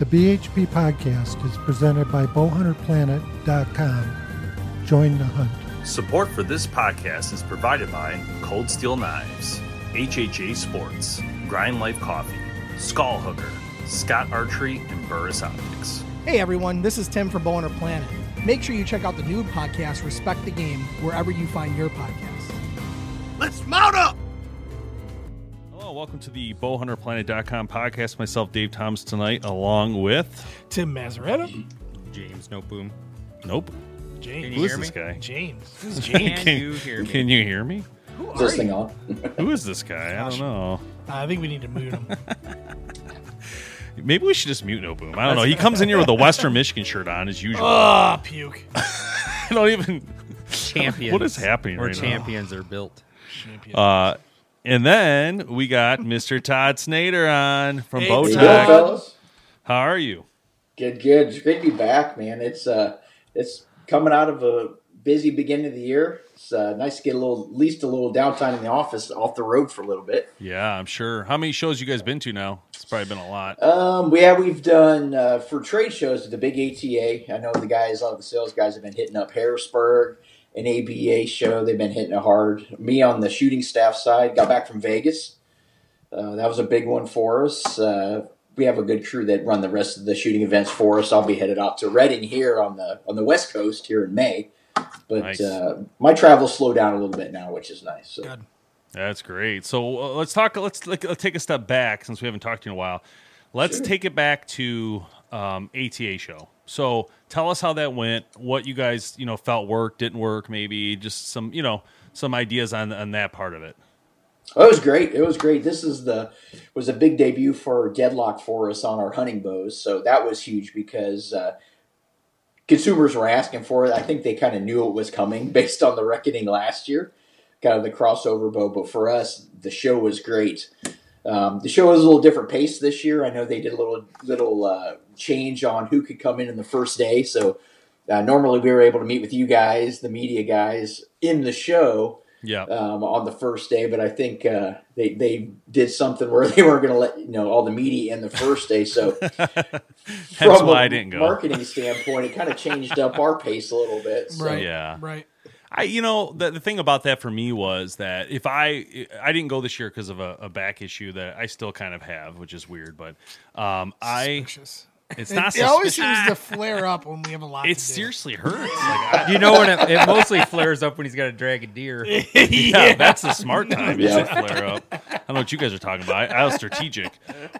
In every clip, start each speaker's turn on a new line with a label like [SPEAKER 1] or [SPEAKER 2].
[SPEAKER 1] The BHP podcast is presented by bowhunterplanet.com. Join the hunt.
[SPEAKER 2] Support for this podcast is provided by Cold Steel Knives, HHA Sports, Grind Life Coffee, Skull Hooker, Scott Archery, and Burris Optics.
[SPEAKER 3] Hey everyone, this is Tim from Bowhunter Planet. Make sure you check out the new podcast, Respect the Game, wherever you find your podcasts.
[SPEAKER 4] Let's mount up!
[SPEAKER 5] Hello, welcome to the bowhunterplanet.com podcast. Myself, Dave Thomas, tonight, along with
[SPEAKER 3] Tim Mazzaretta.
[SPEAKER 6] James Noteboom.
[SPEAKER 5] Nope.
[SPEAKER 3] James.
[SPEAKER 6] Can
[SPEAKER 5] Who
[SPEAKER 6] you
[SPEAKER 5] is
[SPEAKER 6] hear
[SPEAKER 5] this
[SPEAKER 6] me?
[SPEAKER 5] guy?
[SPEAKER 3] James. This is
[SPEAKER 6] Can you hear me?
[SPEAKER 5] Can you hear me?
[SPEAKER 3] Who
[SPEAKER 7] Is this
[SPEAKER 3] are
[SPEAKER 7] thing
[SPEAKER 3] you?
[SPEAKER 7] on?
[SPEAKER 5] Who is this guy? I don't know.
[SPEAKER 3] I think we need to mute him.
[SPEAKER 5] Maybe we should just mute Noboom. I don't know. He comes in here with a Western Michigan shirt on as usual.
[SPEAKER 3] Ah, puke.
[SPEAKER 5] I don't even.
[SPEAKER 6] Champions.
[SPEAKER 5] What is happening
[SPEAKER 6] Where
[SPEAKER 5] right now?
[SPEAKER 6] champions are built.
[SPEAKER 3] Champion.
[SPEAKER 5] Uh, and then we got Mr. Todd Snader on from
[SPEAKER 3] Hey,
[SPEAKER 5] Bow
[SPEAKER 7] How you
[SPEAKER 3] Todd.
[SPEAKER 7] doing,
[SPEAKER 5] Tech.
[SPEAKER 7] fellas?
[SPEAKER 5] How are you?
[SPEAKER 7] Good, good. It's great to be back, man. It's uh, it's coming out of a busy beginning of the year. It's uh, nice to get a little, at least a little downtime in the office, off the road for a little bit.
[SPEAKER 5] Yeah, I'm sure. How many shows you guys been to now? It's probably been a lot.
[SPEAKER 7] Um, we have we've done uh, for trade shows at the big ATA. I know the guys, a lot of the sales guys have been hitting up Harrisburg, an ABA show. They've been hitting it hard. Me on the shooting staff side, got back from Vegas. Uh, that was a big one for us. Uh, we have a good crew that run the rest of the shooting events for us. I'll be headed out to Redding here on the on the West Coast here in May. But
[SPEAKER 5] Nice.
[SPEAKER 7] uh, my travel slowed down a little bit now, which is nice. So.
[SPEAKER 3] Good.
[SPEAKER 5] That's great. So uh, let's talk. Let's, like, let's take a step back since we haven't talked to you in a while. Let's
[SPEAKER 7] Sure.
[SPEAKER 5] take it back to um, ATA show. So tell us how that went. What you guys you know felt worked, didn't work, maybe just some you know some ideas on on that part of it.
[SPEAKER 7] Oh, it was great. It was great. This is the was a big debut for Deadlock for us on our hunting bows, so that was huge because uh, consumers were asking for it. I think they kind of knew it was coming based on the reckoning last year, kind of the crossover bow. But for us, the show was great. Um, the show was a little different pace this year. I know they did a little little uh, change on who could come in in the first day. So uh, normally we were able to meet with you guys, the media guys, in the show
[SPEAKER 5] Yeah,
[SPEAKER 7] um, on the first day, but I think uh, they they did something where they weren't going to let you know all the media in the first day. So
[SPEAKER 5] that's
[SPEAKER 7] from
[SPEAKER 5] why
[SPEAKER 7] a
[SPEAKER 5] I didn't go.
[SPEAKER 7] marketing standpoint, it kind of changed up our pace a little bit. So.
[SPEAKER 3] Right.
[SPEAKER 5] Yeah.
[SPEAKER 3] Right.
[SPEAKER 5] I you know the the thing about that for me was that if I I didn't go this year because of a, a back issue that I still kind of have, which is weird, but um, I
[SPEAKER 3] Suspicious.
[SPEAKER 5] it's not.
[SPEAKER 3] it always seems to flare up when we have a lot
[SPEAKER 5] It
[SPEAKER 3] to do.
[SPEAKER 5] seriously hurts. Like, I,
[SPEAKER 6] You know when it, it mostly flares up when he's got to drag a deer.
[SPEAKER 5] yeah, that's the smart time. Is
[SPEAKER 7] Yeah.
[SPEAKER 5] it flare up? I don't know what you guys are talking about. I, I was strategic,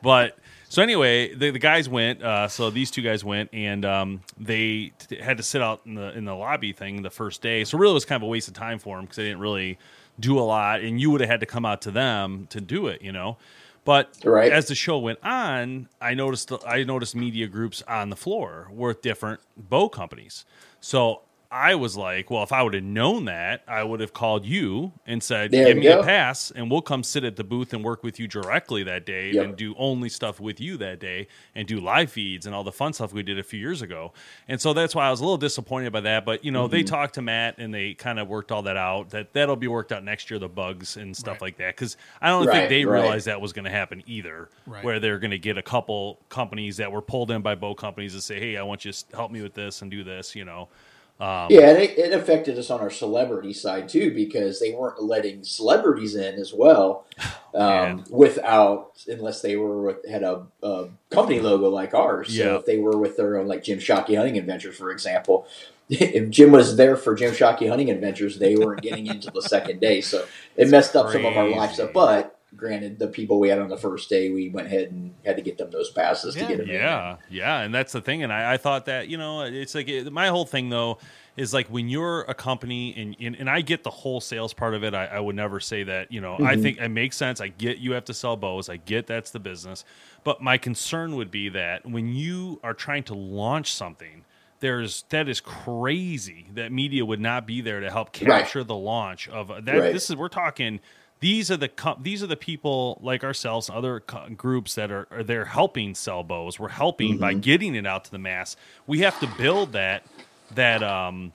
[SPEAKER 5] but so anyway, the, the guys went. Uh, so these two guys went, and um, they t- had to sit out in the in the lobby thing the first day. So really, it was kind of a waste of time for them because they didn't really do a lot, and you would have had to come out to them to do it. You know. But
[SPEAKER 7] Right.
[SPEAKER 5] as the show went on, I noticed I noticed media groups on the floor with different bow companies. So I was like, well, if I would have known that, I would have called you and said,
[SPEAKER 7] There
[SPEAKER 5] give
[SPEAKER 7] we
[SPEAKER 5] me a pass and we'll come sit at the booth and work with you directly that day
[SPEAKER 7] Yep.
[SPEAKER 5] and do only stuff with you that day and do live feeds and all the fun stuff we did a few years ago. And so that's why I was a little disappointed by that. But, you know,
[SPEAKER 7] Mm-hmm.
[SPEAKER 5] they talked to Matt and they kind of worked all that out. That that'll be worked out next year, the bugs and stuff
[SPEAKER 3] Right.
[SPEAKER 5] like that. Because I don't
[SPEAKER 7] Right,
[SPEAKER 5] think they
[SPEAKER 7] right.
[SPEAKER 5] realized that was going to happen either,
[SPEAKER 3] Right.
[SPEAKER 5] where they're going to get a couple companies that were pulled in by bow companies to say, hey, I want you to help me with this and do this, you know. Um,
[SPEAKER 7] Yeah, and it, it affected us on our celebrity side too because they weren't letting celebrities in as well, um, without unless they were with had a, a company logo like ours.
[SPEAKER 5] Yeah.
[SPEAKER 7] So if they were with their own, like Jim Shockey Hunting Adventures, for example, if Jim was there for Jim Shockey Hunting Adventures, they weren't getting into the second day, so it messed up some of our lives.
[SPEAKER 5] crazy.
[SPEAKER 7] stuff. But granted, the people we had on the first day, we went ahead and had to get them those passes
[SPEAKER 3] Yeah.
[SPEAKER 7] to get them in.
[SPEAKER 5] Yeah, yeah, and that's the thing. And I, I thought that you know, it's like it, my whole thing though is like when you're a company and and, and I get the whole sales part of it. I, I would never say that. You know, I mm-hmm. think it makes sense. I get you have to sell bows. I get that's the business. But my concern would be that when you are trying to launch something. There's that is crazy that media would not be there to help
[SPEAKER 7] Right.
[SPEAKER 5] capture the launch of that.
[SPEAKER 7] Right.
[SPEAKER 5] This is we're talking these are the co- these are the people like ourselves and other co- groups that are, are they're helping sell bows we're helping by
[SPEAKER 7] Mm-hmm.
[SPEAKER 5] getting it out to the mass we have to build that that um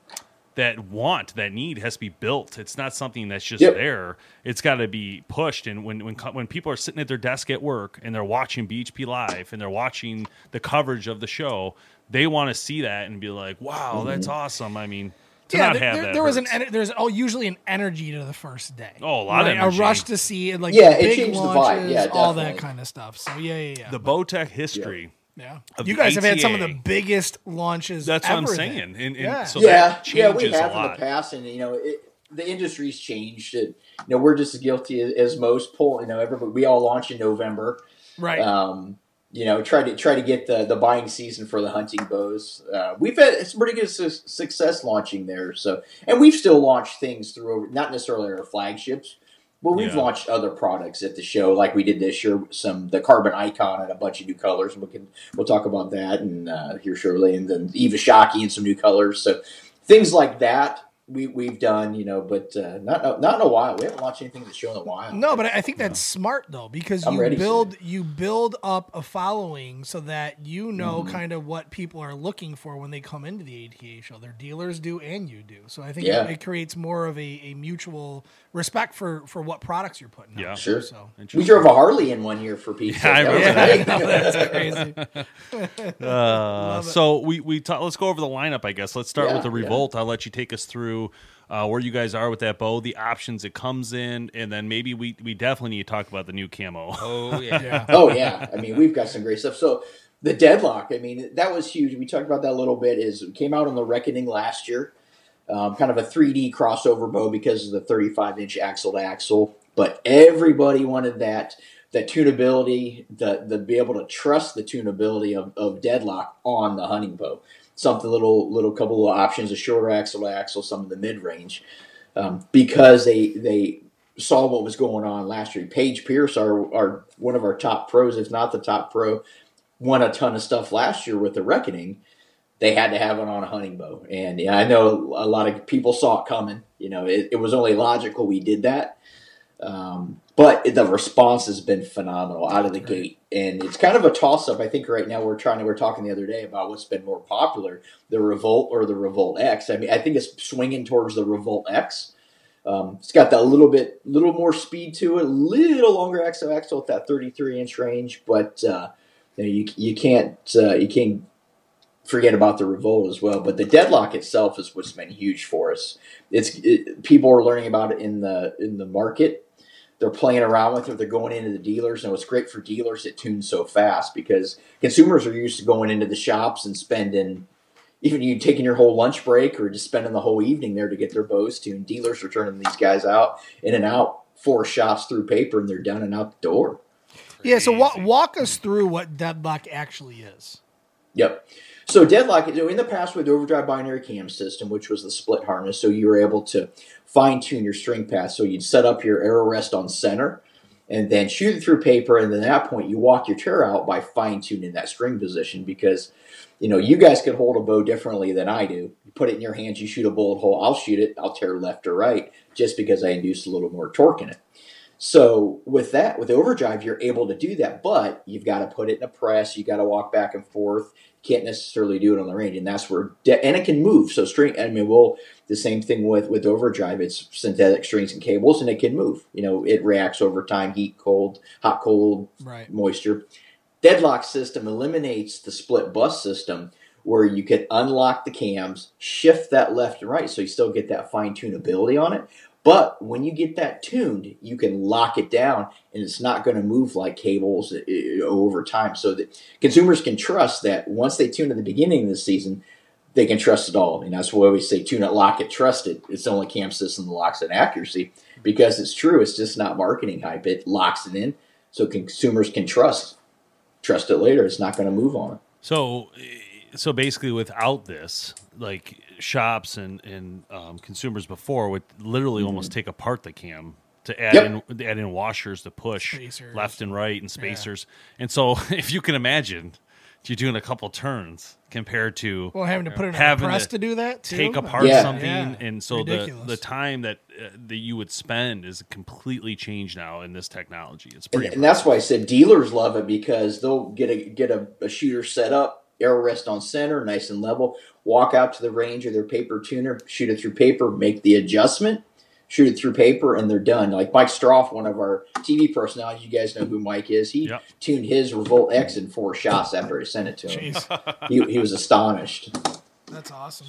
[SPEAKER 5] that want that need has to be built it's not something that's just
[SPEAKER 7] Yep.
[SPEAKER 5] there it's got to be pushed and when when when people are sitting at their desk at work and they're watching BHP live and they're watching the coverage of the show they want to see that and be like wow
[SPEAKER 7] Mm-hmm.
[SPEAKER 5] that's awesome i mean to
[SPEAKER 3] yeah,
[SPEAKER 5] not
[SPEAKER 3] there,
[SPEAKER 5] have
[SPEAKER 3] there,
[SPEAKER 5] that
[SPEAKER 3] there was an
[SPEAKER 5] hurts.
[SPEAKER 3] ener- there's oh usually an energy to the first day.
[SPEAKER 5] Oh, a lot of
[SPEAKER 3] Right?
[SPEAKER 5] energy.
[SPEAKER 3] A rush to see it, like
[SPEAKER 7] Yeah, it
[SPEAKER 3] big
[SPEAKER 7] changed the vibe.
[SPEAKER 3] launches,
[SPEAKER 7] Yeah,
[SPEAKER 3] all that
[SPEAKER 7] definitely.
[SPEAKER 3] kind of stuff. So yeah, yeah, yeah.
[SPEAKER 5] the Bowtech history
[SPEAKER 3] yeah.
[SPEAKER 5] of
[SPEAKER 3] You
[SPEAKER 5] the
[SPEAKER 3] guys have had some of the
[SPEAKER 5] ATA.
[SPEAKER 3] biggest launches.
[SPEAKER 5] That's what I'm
[SPEAKER 3] ever
[SPEAKER 5] saying. And, and
[SPEAKER 3] Yeah.
[SPEAKER 5] so
[SPEAKER 7] yeah,
[SPEAKER 5] that
[SPEAKER 7] yeah, we have
[SPEAKER 5] a
[SPEAKER 7] in the
[SPEAKER 5] lot.
[SPEAKER 7] past, and you know, it, the industry's changed. And, you know, we're just as guilty as, as most. Pull, you know, everybody. We all launch in November.
[SPEAKER 3] right.
[SPEAKER 7] Um, you know, try to try to get the the buying season for the hunting bows. Uh, we've had some pretty good su- success launching there. So, and we've still launched things through not necessarily our flagships. But we've
[SPEAKER 5] Yeah.
[SPEAKER 7] launched other products at the show, like we did this year. Some the carbon icon and a bunch of new colors, we can we'll talk about that and uh, here shortly, and then Eva Shockey and some new colors. So things like that we we've done, you know, but uh, not not in a while. We haven't launched anything at the show in a while.
[SPEAKER 3] No, but I think that's smart though because
[SPEAKER 7] I'm
[SPEAKER 3] you
[SPEAKER 7] ready
[SPEAKER 3] build you build up a following so that you know
[SPEAKER 7] Mm-hmm.
[SPEAKER 3] kind of what people are looking for when they come into the ATA show. Their dealers do and you do. So I think
[SPEAKER 7] Yeah.
[SPEAKER 3] it, it creates more of a, a mutual respect for for what products you're putting
[SPEAKER 5] Yeah.
[SPEAKER 3] out.
[SPEAKER 7] Sure.
[SPEAKER 3] So
[SPEAKER 7] We drove a Harley in one year for Pete's
[SPEAKER 5] Yeah, I
[SPEAKER 7] sake. That was
[SPEAKER 5] remember
[SPEAKER 7] great.
[SPEAKER 3] That's crazy.
[SPEAKER 5] Uh, so we we ta- let's go over the lineup. I guess let's start
[SPEAKER 7] Yeah,
[SPEAKER 5] with the
[SPEAKER 7] yeah.
[SPEAKER 5] Revolt. I'll let you take us through uh, where you guys are with that bow, the options it comes in, and then maybe we we definitely need to talk about the new camo.
[SPEAKER 6] Oh yeah.
[SPEAKER 3] Yeah.
[SPEAKER 7] oh yeah, I mean we've got some great stuff. So the deadlock, I mean that was huge. We talked about that a little bit. Is it came out on the Reckoning last year, um, kind of a 3D crossover bow because of the 35 inch axle to axle. But everybody wanted that that tunability, the the be able to trust the tunability of, of deadlock on the hunting bow. Something little little couple of options, a shorter axle to axle, some of the mid range, um, because they they saw what was going on last year. Paige Pierce, our, our one of our top pros, if not the top pro, won a ton of stuff last year with the Reckoning. They had to have it on a hunting bow, and yeah, I know a lot of people saw it coming. You know, it, it was only logical we did that. Um, but the response has been phenomenal out of the gate, and it's kind of a toss up. I think right now we're trying to we're talking the other day about what's been more popular, the Revolt or the Revolt X. I mean, I think it's swinging towards the Revolt X. Um, it's got that little bit, little more speed to it, a little longer axle axle at that 33 inch range, but uh, you, know, you you can't uh, you can't forget about the Revolt as well. But the deadlock itself is what's been huge for us. It's it, people are learning about it in the in the market. They're playing around with it. They're going into the dealers, and what's great for dealers, it tunes so fast because consumers are used to going into the shops and spending even you taking your whole lunch break or just spending the whole evening there to get their bows tuned. Dealers are turning these guys out in and out four shots through paper, and they're done and out the door.
[SPEAKER 3] Yeah, so wa- walk us through what deadlock actually is.
[SPEAKER 7] Yep. So deadlock, you know, in the past with overdrive binary cam system, which was the split harness, so you were able to fine tune your string path. So you'd set up your arrow rest on center and then shoot it through paper. And then at that point, you walk your chair out by fine tuning that string position because, you know, you guys can hold a bow differently than I do. You put it in your hands, you shoot a bullet hole, I'll shoot it, I'll tear left or right just because I induce a little more torque in it. So with that, with overdrive, you're able to do that, but you've got to put it in a press. You got to walk back and forth. Can't necessarily do it on the range, and that's where de- and it can move. So string, I mean, we'll the same thing with with overdrive. It's synthetic strings and cables, and it can move. You know, it reacts over time, heat, cold, hot, cold,
[SPEAKER 3] Right.
[SPEAKER 7] moisture. Deadlock system eliminates the split bus system, where you can unlock the cams, shift that left and right, so you still get that fine tunability on it. But when you get that tuned, you can lock it down, and it's not going to move like cables uh, over time. So that consumers can trust that once they tune at the beginning of the season, they can trust it all. And that's why we say tune it, lock it, trust it. It's the only cam system that locks in accuracy because it's true. It's just not marketing hype. It locks it in so consumers can trust trust it later. It's not going to move on.
[SPEAKER 5] So, eh, so basically, without this, like shops and and um, consumers before would literally almost take apart the cam to add
[SPEAKER 7] Mm-hmm. Yep.
[SPEAKER 5] in add in washers to push
[SPEAKER 3] Spacers.
[SPEAKER 5] left and right and spacers. And so, if you can imagine, you're doing a couple turns compared to
[SPEAKER 3] Well, having to put it in a
[SPEAKER 5] having
[SPEAKER 3] press to, do that too.
[SPEAKER 5] take apart
[SPEAKER 7] Yeah.
[SPEAKER 5] something,
[SPEAKER 3] Yeah.
[SPEAKER 5] and so the
[SPEAKER 3] Ridiculous.
[SPEAKER 5] the time that uh, that you would spend is completely changed now in this technology. It's
[SPEAKER 7] And, and that's why I said dealers love it because they'll get a get a, a shooter set up, arrow rest on center, nice and level. Walk out to the range of their paper tuner, shoot it through paper, make the adjustment, shoot it through paper, and they're done. Like Mike Stroff, one of our TV personalities, you guys know who Mike is. He
[SPEAKER 5] Yep.
[SPEAKER 7] tuned his Revolt X in four shots after I sent it to him.
[SPEAKER 3] Jeez,
[SPEAKER 7] He, he was astonished.
[SPEAKER 3] that's awesome.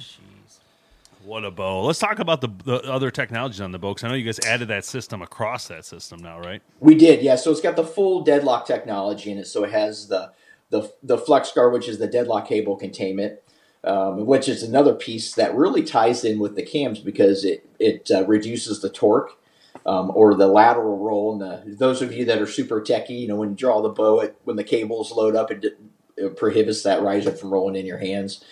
[SPEAKER 5] What a bow! Let's talk about the, the other technologies on the bow because I know you guys added that system across that system now, right?
[SPEAKER 7] We did, yeah. So it's got the full deadlock technology in it. So it has the the the flex guard, which is the deadlock cable containment, um, which is another piece that really ties in with the cams because it it uh, reduces the torque um, or the lateral roll. And the, those of you that are super techy, you know, when you draw the bow, it, when the cables load up, it, it prohibits that riser from rolling in your hands.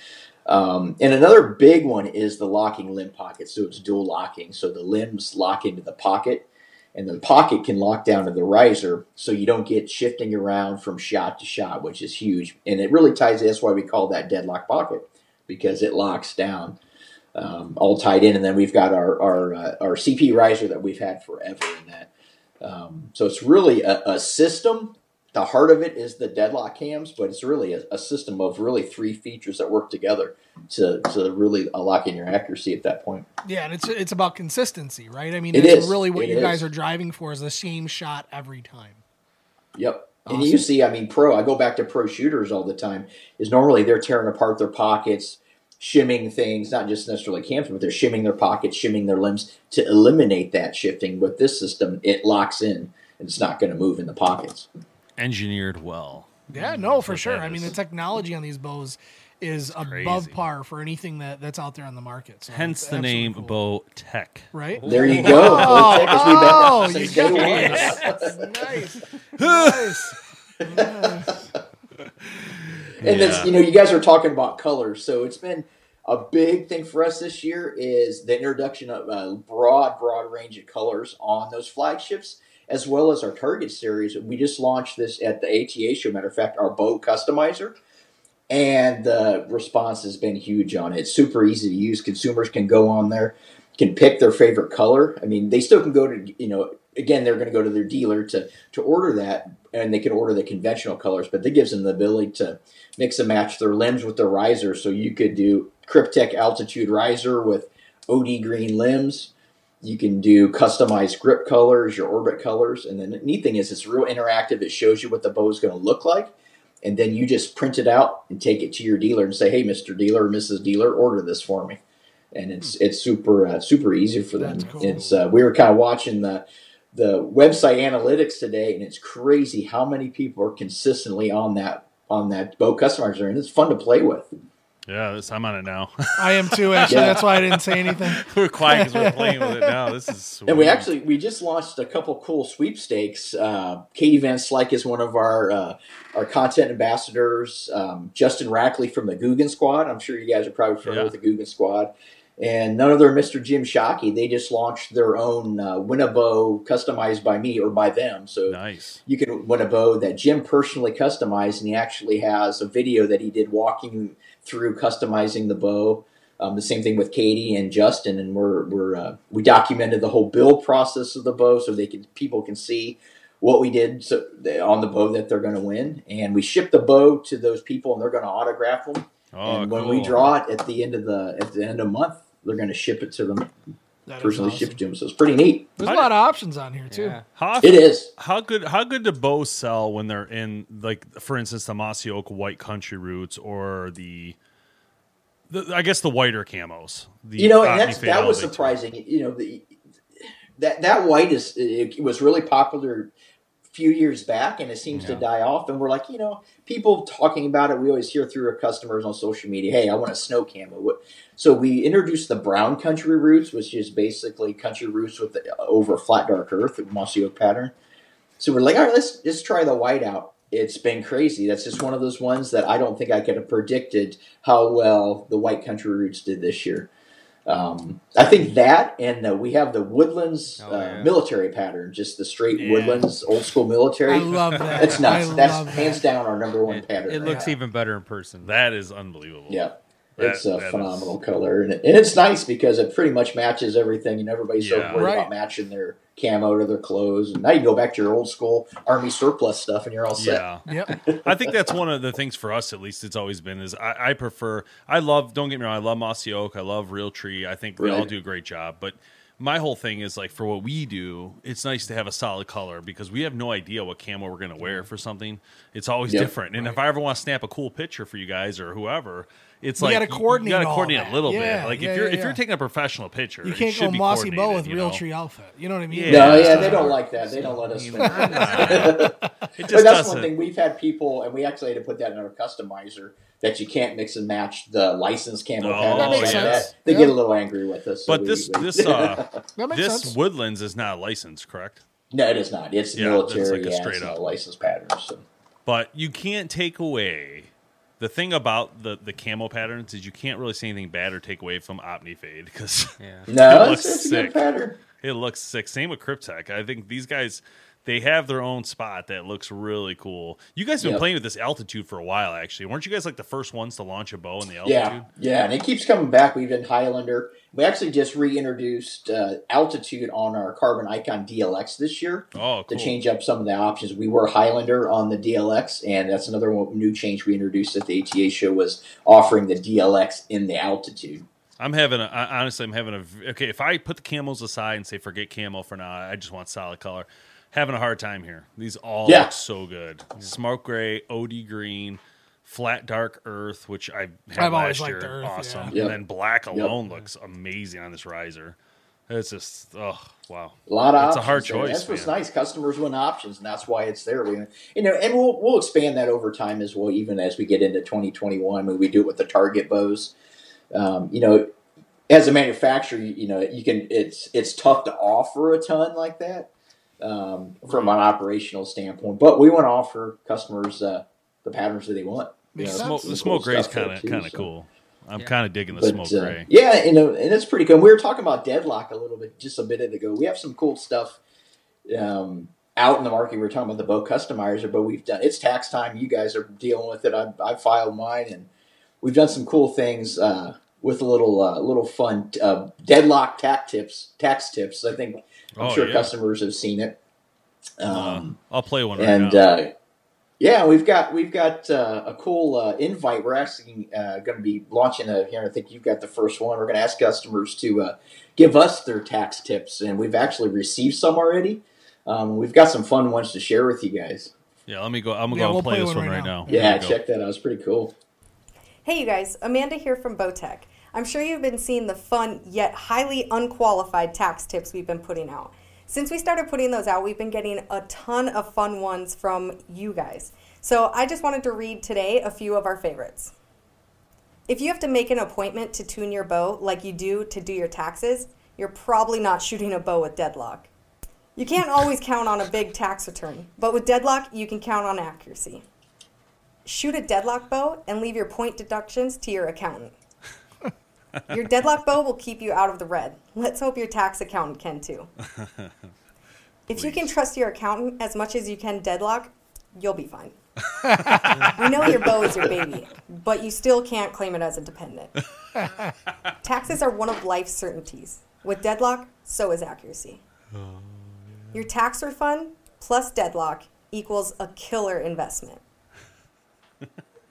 [SPEAKER 7] Um, and another big one is the locking limb pocket. So it's dual locking. So the limbs lock into the pocket, and the pocket can lock down to the riser, so you don't get shifting around from shot to shot, which is huge. And it really ties. That's why we call that deadlock pocket because it locks down, um, all tied in. And then we've got our our uh, our CP riser that we've had forever in that. Um, so it's really a, a system. The heart of it is the deadlock cams, but it's really a, a system of really three features that work together to, to really lock in your accuracy at that point.
[SPEAKER 3] Yeah, and it's it's about consistency, right? I mean,
[SPEAKER 7] it is
[SPEAKER 3] really what
[SPEAKER 7] It
[SPEAKER 3] you guys are driving for is the same shot every time.
[SPEAKER 7] Yep. And you see, I mean, pro, I go back to pro shooters all the time, is normally they're tearing apart their pockets, shimming things, not just necessarily cams, but they're shimming their pockets, shimming their limbs to eliminate that shifting. With this system, it locks in and it's not going to move in the pockets.
[SPEAKER 5] Engineered well.
[SPEAKER 3] Yeah, no, for sure. I mean, the technology on these bows is above par for anything that, that's out there on the market. So
[SPEAKER 5] Hence the name
[SPEAKER 3] cool.
[SPEAKER 5] Bow Tech.
[SPEAKER 3] right?
[SPEAKER 7] There you go.
[SPEAKER 3] Oh,
[SPEAKER 7] Tech has
[SPEAKER 3] oh, you
[SPEAKER 7] day
[SPEAKER 3] got
[SPEAKER 7] one.
[SPEAKER 3] nice, nice, nice.
[SPEAKER 7] And that's you know, you guys are talking about colors, so it's been a big thing for us this year is the introduction of a broad, broad range of colors on those flagships, as well as our Target series. We just launched this at the ATA show. Matter of fact, our bow customizer, and the response has been huge on it. It's super easy to use. Consumers can go on there, can pick their favorite color. I mean, they still can go to you know. Again, they're going to go to their dealer to to order that, and they can order the conventional colors. But that gives them the ability to mix and match their limbs with their riser. So you could do Kryptek altitude riser with OD green limbs. You can do customized grip colors, your orbit colors, and then the neat thing is it's real interactive. It shows you what the bow is going to look like, and then you just print it out and take it to your dealer and say, "Hey, Mister Dealer or Mrs. Dealer, order this for me." And it's it's super uh, super easy for them.
[SPEAKER 3] Cool.
[SPEAKER 7] It's uh, we were kind of watching the the website analytics today, and it's crazy how many people are consistently on that on that bow customizer, and it's fun to play with.
[SPEAKER 5] Yeah, this, I'm on it now.
[SPEAKER 3] I am too. Actually,
[SPEAKER 7] Yeah.
[SPEAKER 3] that's why I didn't say anything.
[SPEAKER 5] we're quiet because we're playing with it now. This is sweet.
[SPEAKER 7] And we actually we just launched a couple cool sweepstakes. Uh, Katie Van Slyke is one of our uh, our content ambassadors. Um, Justin Rackley from the Guggen Squad. I'm sure you guys are probably familiar
[SPEAKER 5] Yeah.
[SPEAKER 7] with the Guggen Squad. And none other Mr. Jim Shockey. They just launched their own uh, Winnabow customized by me or by them. So
[SPEAKER 5] nice.
[SPEAKER 7] you can win a bow that Jim personally customized, and he actually has a video that he did walking through customizing the bow. Um, the same thing with Katie and Justin, and we're we're uh, we documented the whole build process of the bow so they can people can see what we did so they, on the bow that they're going to win, and we ship the bow to those people, and they're going to autograph them.
[SPEAKER 5] Oh,
[SPEAKER 7] and when
[SPEAKER 5] cool.
[SPEAKER 7] we draw it at the end of the at the end of the month, they're going to ship it to them
[SPEAKER 3] That is
[SPEAKER 7] personally,
[SPEAKER 3] awesome.
[SPEAKER 7] ship it to him. So it's pretty neat.
[SPEAKER 3] There's a lot of options on here too.
[SPEAKER 6] Yeah.
[SPEAKER 5] How
[SPEAKER 7] It is.
[SPEAKER 5] How good? How good do bows sell when they're in, like, for instance, the mossy oak white country roots or the The, I guess the whiter camos. The
[SPEAKER 7] you know, and that's that was
[SPEAKER 5] Elevate.
[SPEAKER 7] surprising. You know, the, that that white is it was really popular a few years back, and it seems to die off. And we're like, you know, people talking about it. We always hear through our customers on social media, "Hey, I want a snow camo." So we introduced the brown country roots, which is basically country roots with the, over flat dark earth, mossy oak pattern. So we're like, all right, let's let's try the white out. It's been crazy. That's just one of those ones that I don't think I could have predicted how well the white country roots did this year. Um, I think that, and uh, we have the woodlands
[SPEAKER 6] Oh,
[SPEAKER 7] uh,
[SPEAKER 6] yeah.
[SPEAKER 7] military pattern, just the straight
[SPEAKER 5] Yeah.
[SPEAKER 7] woodlands old school military.
[SPEAKER 3] I love that.
[SPEAKER 7] It's nuts.
[SPEAKER 3] I
[SPEAKER 7] That's
[SPEAKER 3] love
[SPEAKER 7] hands
[SPEAKER 3] that.
[SPEAKER 7] down our number one
[SPEAKER 6] It,
[SPEAKER 7] pattern.
[SPEAKER 6] it
[SPEAKER 7] right
[SPEAKER 6] looks
[SPEAKER 7] now.
[SPEAKER 6] even better in person.
[SPEAKER 5] That is unbelievable.
[SPEAKER 7] yeah.
[SPEAKER 5] That-
[SPEAKER 7] It's a
[SPEAKER 5] that is-
[SPEAKER 7] phenomenal color, and, it, and it's nice because it pretty much matches everything, and everybody's
[SPEAKER 5] Yeah.
[SPEAKER 7] so worried
[SPEAKER 3] Right.
[SPEAKER 7] about matching their camo to their clothes. And now you go back to your old school army surplus stuff, and you're all set.
[SPEAKER 5] Yeah.
[SPEAKER 3] Yep.
[SPEAKER 5] I think that's one of the things for us, at least it's always been, is I, I prefer, I love, don't get me wrong, I love Mossy Oak, I love Real Tree. I think they all do a great job. But my whole thing is like for what we do, it's nice to have a solid color because we have no idea what camo we're going to wear for something. It's always
[SPEAKER 7] Yep.
[SPEAKER 5] different. And if I ever want to snap a cool picture for you guys or whoever, it's
[SPEAKER 3] You
[SPEAKER 5] like
[SPEAKER 3] gotta coordinate
[SPEAKER 5] You got to
[SPEAKER 3] all
[SPEAKER 5] coordinate
[SPEAKER 3] that.
[SPEAKER 5] a little
[SPEAKER 3] Yeah,
[SPEAKER 5] bit. Like
[SPEAKER 3] yeah,
[SPEAKER 5] if you're
[SPEAKER 3] yeah,
[SPEAKER 5] if you're taking a professional picture,
[SPEAKER 3] You can't
[SPEAKER 5] should
[SPEAKER 3] go
[SPEAKER 5] be
[SPEAKER 3] mossy bow with real tree outfit. You know what I mean?
[SPEAKER 5] Yeah.
[SPEAKER 7] No, yeah,
[SPEAKER 5] Yeah.
[SPEAKER 7] they don't like that. They don't let us.
[SPEAKER 3] You
[SPEAKER 7] Spin.
[SPEAKER 5] It
[SPEAKER 7] but
[SPEAKER 5] just
[SPEAKER 7] that's
[SPEAKER 5] doesn't.
[SPEAKER 7] one thing we've had people, and we actually had to put that in our customizer that you can't mix and match the licensed camo
[SPEAKER 5] Oh,
[SPEAKER 7] patterns
[SPEAKER 5] That makes
[SPEAKER 3] sense.
[SPEAKER 7] that. They
[SPEAKER 3] Yeah.
[SPEAKER 7] get a little angry with us. so
[SPEAKER 5] But
[SPEAKER 7] we-
[SPEAKER 5] this
[SPEAKER 7] we-
[SPEAKER 5] this uh this
[SPEAKER 3] sense.
[SPEAKER 5] Woodlands is not licensed, correct?
[SPEAKER 7] no, it is not. It's
[SPEAKER 5] Yeah, that's
[SPEAKER 7] military.
[SPEAKER 5] like a
[SPEAKER 7] yeah,
[SPEAKER 5] straight
[SPEAKER 7] it's not
[SPEAKER 5] up.
[SPEAKER 7] a licensed pattern. So.
[SPEAKER 5] But you can't take away the thing about the the camo patterns is you can't really say anything bad or take away from Omnifade because
[SPEAKER 6] Yeah.
[SPEAKER 7] No,
[SPEAKER 5] It looks
[SPEAKER 7] it's a
[SPEAKER 5] sick.
[SPEAKER 7] good pattern.
[SPEAKER 5] it looks sick. Same with Kryptek. I think these guys they have their own spot that looks really cool. You guys have been
[SPEAKER 7] Yep.
[SPEAKER 5] playing with this altitude for a while, actually. Weren't you guys like the first ones to launch a bow in the altitude?
[SPEAKER 7] Yeah, yeah, and it keeps coming back. We've been Highlander. We actually just reintroduced uh, altitude on our Carbon Icon DLX this year
[SPEAKER 5] Oh,
[SPEAKER 7] to change up some of the options. We were Highlander on the DLX, and that's another one, new change we introduced at the ATA show was offering the DLX in the altitude.
[SPEAKER 5] I'm having a I- honestly, I'm having a okay. If I put the camos aside and say forget camo for now, I just want solid color. Having a hard time here. These all
[SPEAKER 7] Yeah.
[SPEAKER 5] look so good. Smoke gray, OD green, flat dark earth, which I had
[SPEAKER 3] I've always
[SPEAKER 5] last
[SPEAKER 3] liked
[SPEAKER 5] year.
[SPEAKER 3] the earth,
[SPEAKER 5] awesome.
[SPEAKER 7] yeah.
[SPEAKER 5] And then black
[SPEAKER 7] Yep.
[SPEAKER 5] alone looks amazing on this riser. It's just oh wow.
[SPEAKER 7] A lot of
[SPEAKER 5] It's a
[SPEAKER 7] options
[SPEAKER 5] hard
[SPEAKER 7] there.
[SPEAKER 5] choice,
[SPEAKER 7] That's what's
[SPEAKER 5] man.
[SPEAKER 7] nice. Customers want options, and that's why it's there. We, you know, and we'll we'll expand that over time as well. Even as we get into 2021, when we do it with the target bows, um, you know, as a manufacturer, you, you know, you can. It's it's tough to offer a ton like that um, from an operational standpoint, but we want to offer customers uh, the patterns that they want. You
[SPEAKER 3] Makes
[SPEAKER 7] know.
[SPEAKER 5] Smoke, the
[SPEAKER 7] cool
[SPEAKER 5] smoke gray is kind of kind of cool. I'm
[SPEAKER 6] Yeah.
[SPEAKER 5] kind of digging the
[SPEAKER 7] But,
[SPEAKER 5] smoke
[SPEAKER 7] uh,
[SPEAKER 5] gray.
[SPEAKER 7] yeah, you know, and it's pretty cool. We were talking about Deadlock a little bit just a minute ago. We have some cool stuff um, out in the market. We were talking about the bow customizer, but we've done it's tax time. You guys are dealing with it. I, I filed mine, and we've done some cool things uh, with a little uh, little fun uh, Deadlock tax tips. Tax tips. I think I'm
[SPEAKER 5] Oh,
[SPEAKER 7] sure
[SPEAKER 5] yeah.
[SPEAKER 7] customers have seen it.
[SPEAKER 5] Uh,
[SPEAKER 7] Um,
[SPEAKER 5] I'll play one right
[SPEAKER 7] and
[SPEAKER 5] now.
[SPEAKER 7] uh, yeah, we've got we've got uh, a cool uh, invite. We're actually uh, going to be launching a here. I think you've got the first one. We're going to ask customers to uh, give us their tax tips, and we've actually received some already. Um, we've got some fun ones to share with you guys.
[SPEAKER 5] yeah, let me go. I'm gonna
[SPEAKER 3] Yeah,
[SPEAKER 5] go
[SPEAKER 3] we'll
[SPEAKER 5] and play,
[SPEAKER 3] play
[SPEAKER 5] this
[SPEAKER 3] one
[SPEAKER 5] one
[SPEAKER 3] right
[SPEAKER 5] right
[SPEAKER 3] now.
[SPEAKER 5] now.
[SPEAKER 7] Yeah, check that out. It's pretty cool.
[SPEAKER 8] Hey, you guys, Amanda here from Bowtech. I'm sure you've been seeing the fun yet highly unqualified tax tips we've been putting out. Since we started putting those out, we've been getting a ton of fun ones from you guys. So I just wanted to read today a few of our favorites. If you have to make an appointment to tune your bow like you do to do your taxes, you're probably not shooting a bow with deadlock. You can't always count on a big tax return, but with deadlock, you can count on accuracy. Shoot a deadlock bow and leave your point deductions to your accountant. Your deadlock bow will keep you out of the red. Let's hope your tax accountant can too. If you can trust your accountant as much as you can deadlock, you'll be fine. we know your bow is your baby, but you still can't claim it as a dependent. Taxes are one of life's certainties. With deadlock, so is accuracy. Oh, your tax refund plus deadlock equals a killer investment.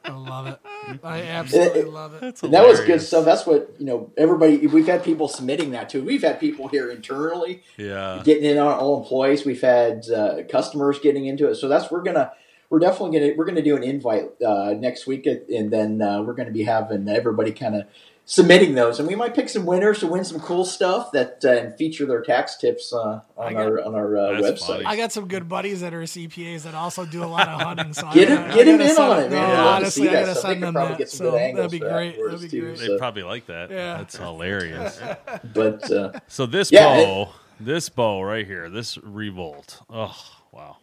[SPEAKER 3] I love it. I absolutely love it.
[SPEAKER 7] And that was good stuff. That's what you know. Everybody, we've had people submitting that too. We've had people here internally
[SPEAKER 5] Yeah.
[SPEAKER 7] getting in on all employees. We've had uh, customers getting into it. So that's we're gonna we're we're definitely gonna we're gonna do an invite uh, next week, and then uh, we're gonna be having everybody kind of submitting those, and we might pick some winners to win some cool stuff that uh, and feature their tax tips uh, on
[SPEAKER 3] got-
[SPEAKER 7] our on our uh, website.
[SPEAKER 3] I got some good buddies that are CPAs that also do a lot of hunting. So
[SPEAKER 7] Get
[SPEAKER 3] I
[SPEAKER 7] him-
[SPEAKER 3] gotta-
[SPEAKER 7] get
[SPEAKER 3] I
[SPEAKER 7] him
[SPEAKER 3] gotta
[SPEAKER 7] in on it, man.
[SPEAKER 3] no,
[SPEAKER 7] I'd
[SPEAKER 3] honestly, I gotta send them
[SPEAKER 7] probably
[SPEAKER 3] that.
[SPEAKER 7] get some
[SPEAKER 3] So
[SPEAKER 7] good angles
[SPEAKER 3] that'd be great. That'd be
[SPEAKER 7] too,
[SPEAKER 3] great.
[SPEAKER 5] They'd
[SPEAKER 7] so-
[SPEAKER 5] probably like that.
[SPEAKER 3] Yeah.
[SPEAKER 5] That's hilarious.
[SPEAKER 7] But uh,
[SPEAKER 5] So this
[SPEAKER 7] Yeah, it-
[SPEAKER 5] bow, this bow right here, this revolt. Oh wow,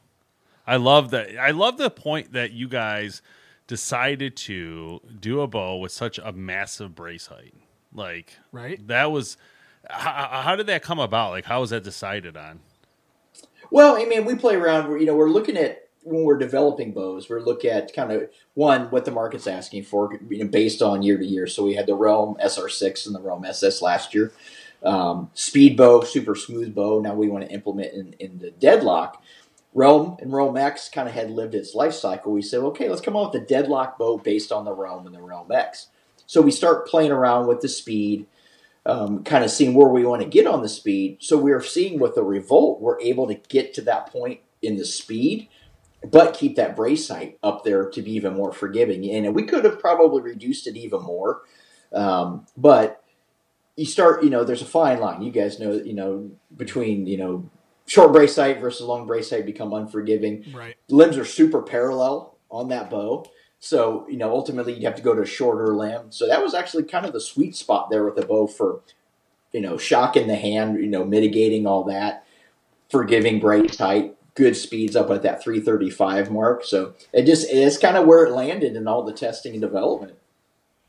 [SPEAKER 5] I love that. I love the point that you guys decided to do a bow with such a massive brace height. Like,
[SPEAKER 3] Right.
[SPEAKER 5] That was. How, how did that come about? Like, how was that decided on?
[SPEAKER 7] Well, I mean, we play around. You know, we're looking at when we're developing bows. We're looking at kind of one what the market's asking for, you know, based on year to year. So we had the Realm SR6 and the Realm SS last year. Um, speed bow, super smooth bow. Now we want to implement in, in the deadlock. Realm and Realm X kind of had lived its life cycle. We said, okay, let's come up with a deadlock bow based on the Realm and the Realm X. So we start playing around with the speed, um, kind of seeing where we want to get on the speed. So we're seeing with the Revolt, we're able to get to that point in the speed, but keep that brace height up there to be even more forgiving. And we could have probably reduced it even more, um, but you start, you know, there's a fine line. You guys know, you know, between you know short brace height versus long brace height become unforgiving.
[SPEAKER 3] Right.
[SPEAKER 7] Limbs are super parallel on that bow. So, you know, ultimately you'd have to go to a shorter limb. So that was actually kind of the sweet spot there with the bow for, you know, shock in the hand, you know, mitigating all that, forgiving brace height, good speeds up at that 335 mark. So it just, it's kind of where it landed in all the testing and development.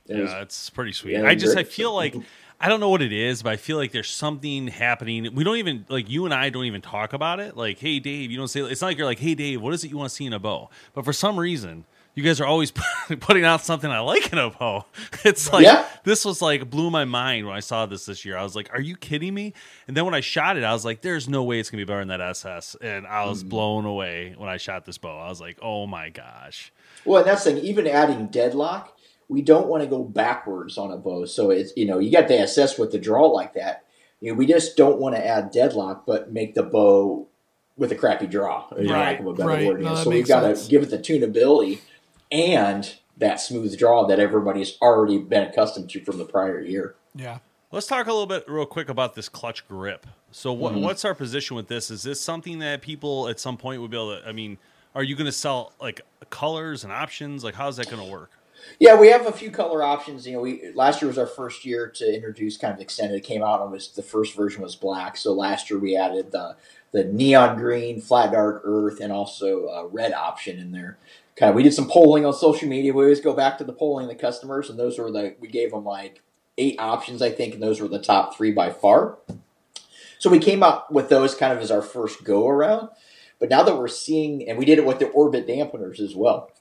[SPEAKER 7] It was-
[SPEAKER 5] Yeah, it's pretty sweet. I just
[SPEAKER 7] great.
[SPEAKER 5] I feel like I don't know what it is, but I feel like there's something happening. We don't even like you and I don't even talk about it. Like, hey Dave, you don't say it's not like you're like, hey Dave, what is it you want to see in a bow? But for some reason, you guys are always putting out something I like in a bow. It's like
[SPEAKER 7] Yeah.
[SPEAKER 5] this was like blew my mind when I saw this this year. I was like, are you kidding me? And then when I shot it, I was like, there's no way it's gonna be better than that SS. And I
[SPEAKER 7] Mm.
[SPEAKER 5] was blown away when I shot this bow. I was like, oh my gosh.
[SPEAKER 7] Well, and that's the thing. Even adding deadlock, we don't want to go backwards on a bow. So it's you know you got to assess with the draw like that. You know, we just don't want to add deadlock, but make the bow with a crappy draw. For lack of a better
[SPEAKER 3] right.
[SPEAKER 7] word.
[SPEAKER 3] No,
[SPEAKER 7] so we've got to give it the tunability and that smooth draw that everybody's already been accustomed to from the prior year.
[SPEAKER 3] Yeah.
[SPEAKER 5] Let's talk a little bit real quick about this clutch grip. So, what,
[SPEAKER 7] Mhm.
[SPEAKER 5] what's our position with this? Is this something that people at some point would be able to? I mean, are you going to sell like colors and options? Like, how's that going to work?
[SPEAKER 7] Yeah, we have a few color options. You know, we last year was our first year to introduce kind of extended. It came out and was the first version was black. So last year we added the the neon green, flat dark earth, and also a red option in there. Kind of, we did some polling on social media. We always go back to the polling the customers, and those were the we gave them like eight options, I think, and those were the top three by far. So we came up with those kind of as our first go around. But now that we're seeing, and we did it with the orbit dampeners as well.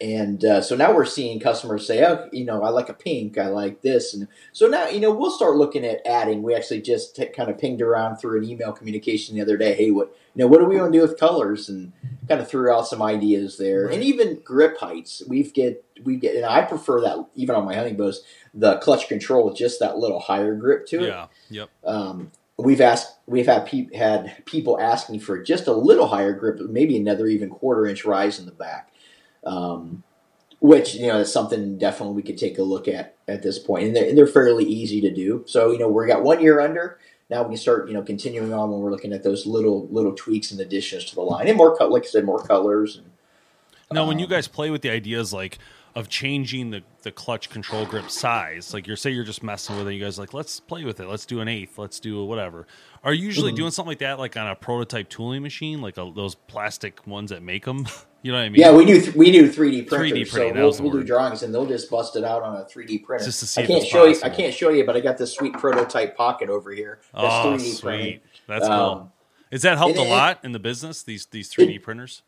[SPEAKER 7] And uh, so now we're seeing customers say, oh, you know, I like a pink, I like this. And so now, you know, we'll start looking at adding. We actually just t- kind of pinged around through an email communication the other day. Hey, what, you know, what do we want to do with colors? And kind of threw out some ideas there. And even grip heights. We've get, we get, and I prefer that even on my hunting bows, the clutch control with just that little higher grip to it.
[SPEAKER 5] Yeah. Yep.
[SPEAKER 7] Um, we've asked, we've had pe- had people asking for just a little higher grip, maybe another even quarter inch rise in the back, um, which you know is something definitely we could take a look at at this point, and they're, and they're fairly easy to do. So you know we got one year under. Now we can start, you know, continuing on when we're looking at those little little tweaks and additions to the line, and more, like I said, more colors. And,
[SPEAKER 5] Now, when you guys play with the ideas like of changing the, the clutch control grip size, like you're say you're just messing with it, you guys are like let's play with it, let's do an eighth, let's do a whatever. Are you usually
[SPEAKER 7] Mhm.
[SPEAKER 5] doing something like that, like on a prototype tooling machine, like a, those plastic ones that make them? you know what I mean?
[SPEAKER 7] Yeah, we do. Th- we do three D
[SPEAKER 5] 3D
[SPEAKER 7] printers.
[SPEAKER 5] printing,
[SPEAKER 7] so we'll, we'll do drawings, and they'll just bust it out on a three D printer.
[SPEAKER 5] Just to see
[SPEAKER 7] I can't show you. I can't show you, but I got this sweet prototype pocket over here. That's
[SPEAKER 5] oh,
[SPEAKER 7] 3D
[SPEAKER 5] sweet.
[SPEAKER 7] printing.
[SPEAKER 5] That's
[SPEAKER 7] Um,
[SPEAKER 5] cool. Has that helped
[SPEAKER 7] it-
[SPEAKER 5] a
[SPEAKER 7] it-
[SPEAKER 5] lot in the business? These these 3D printers.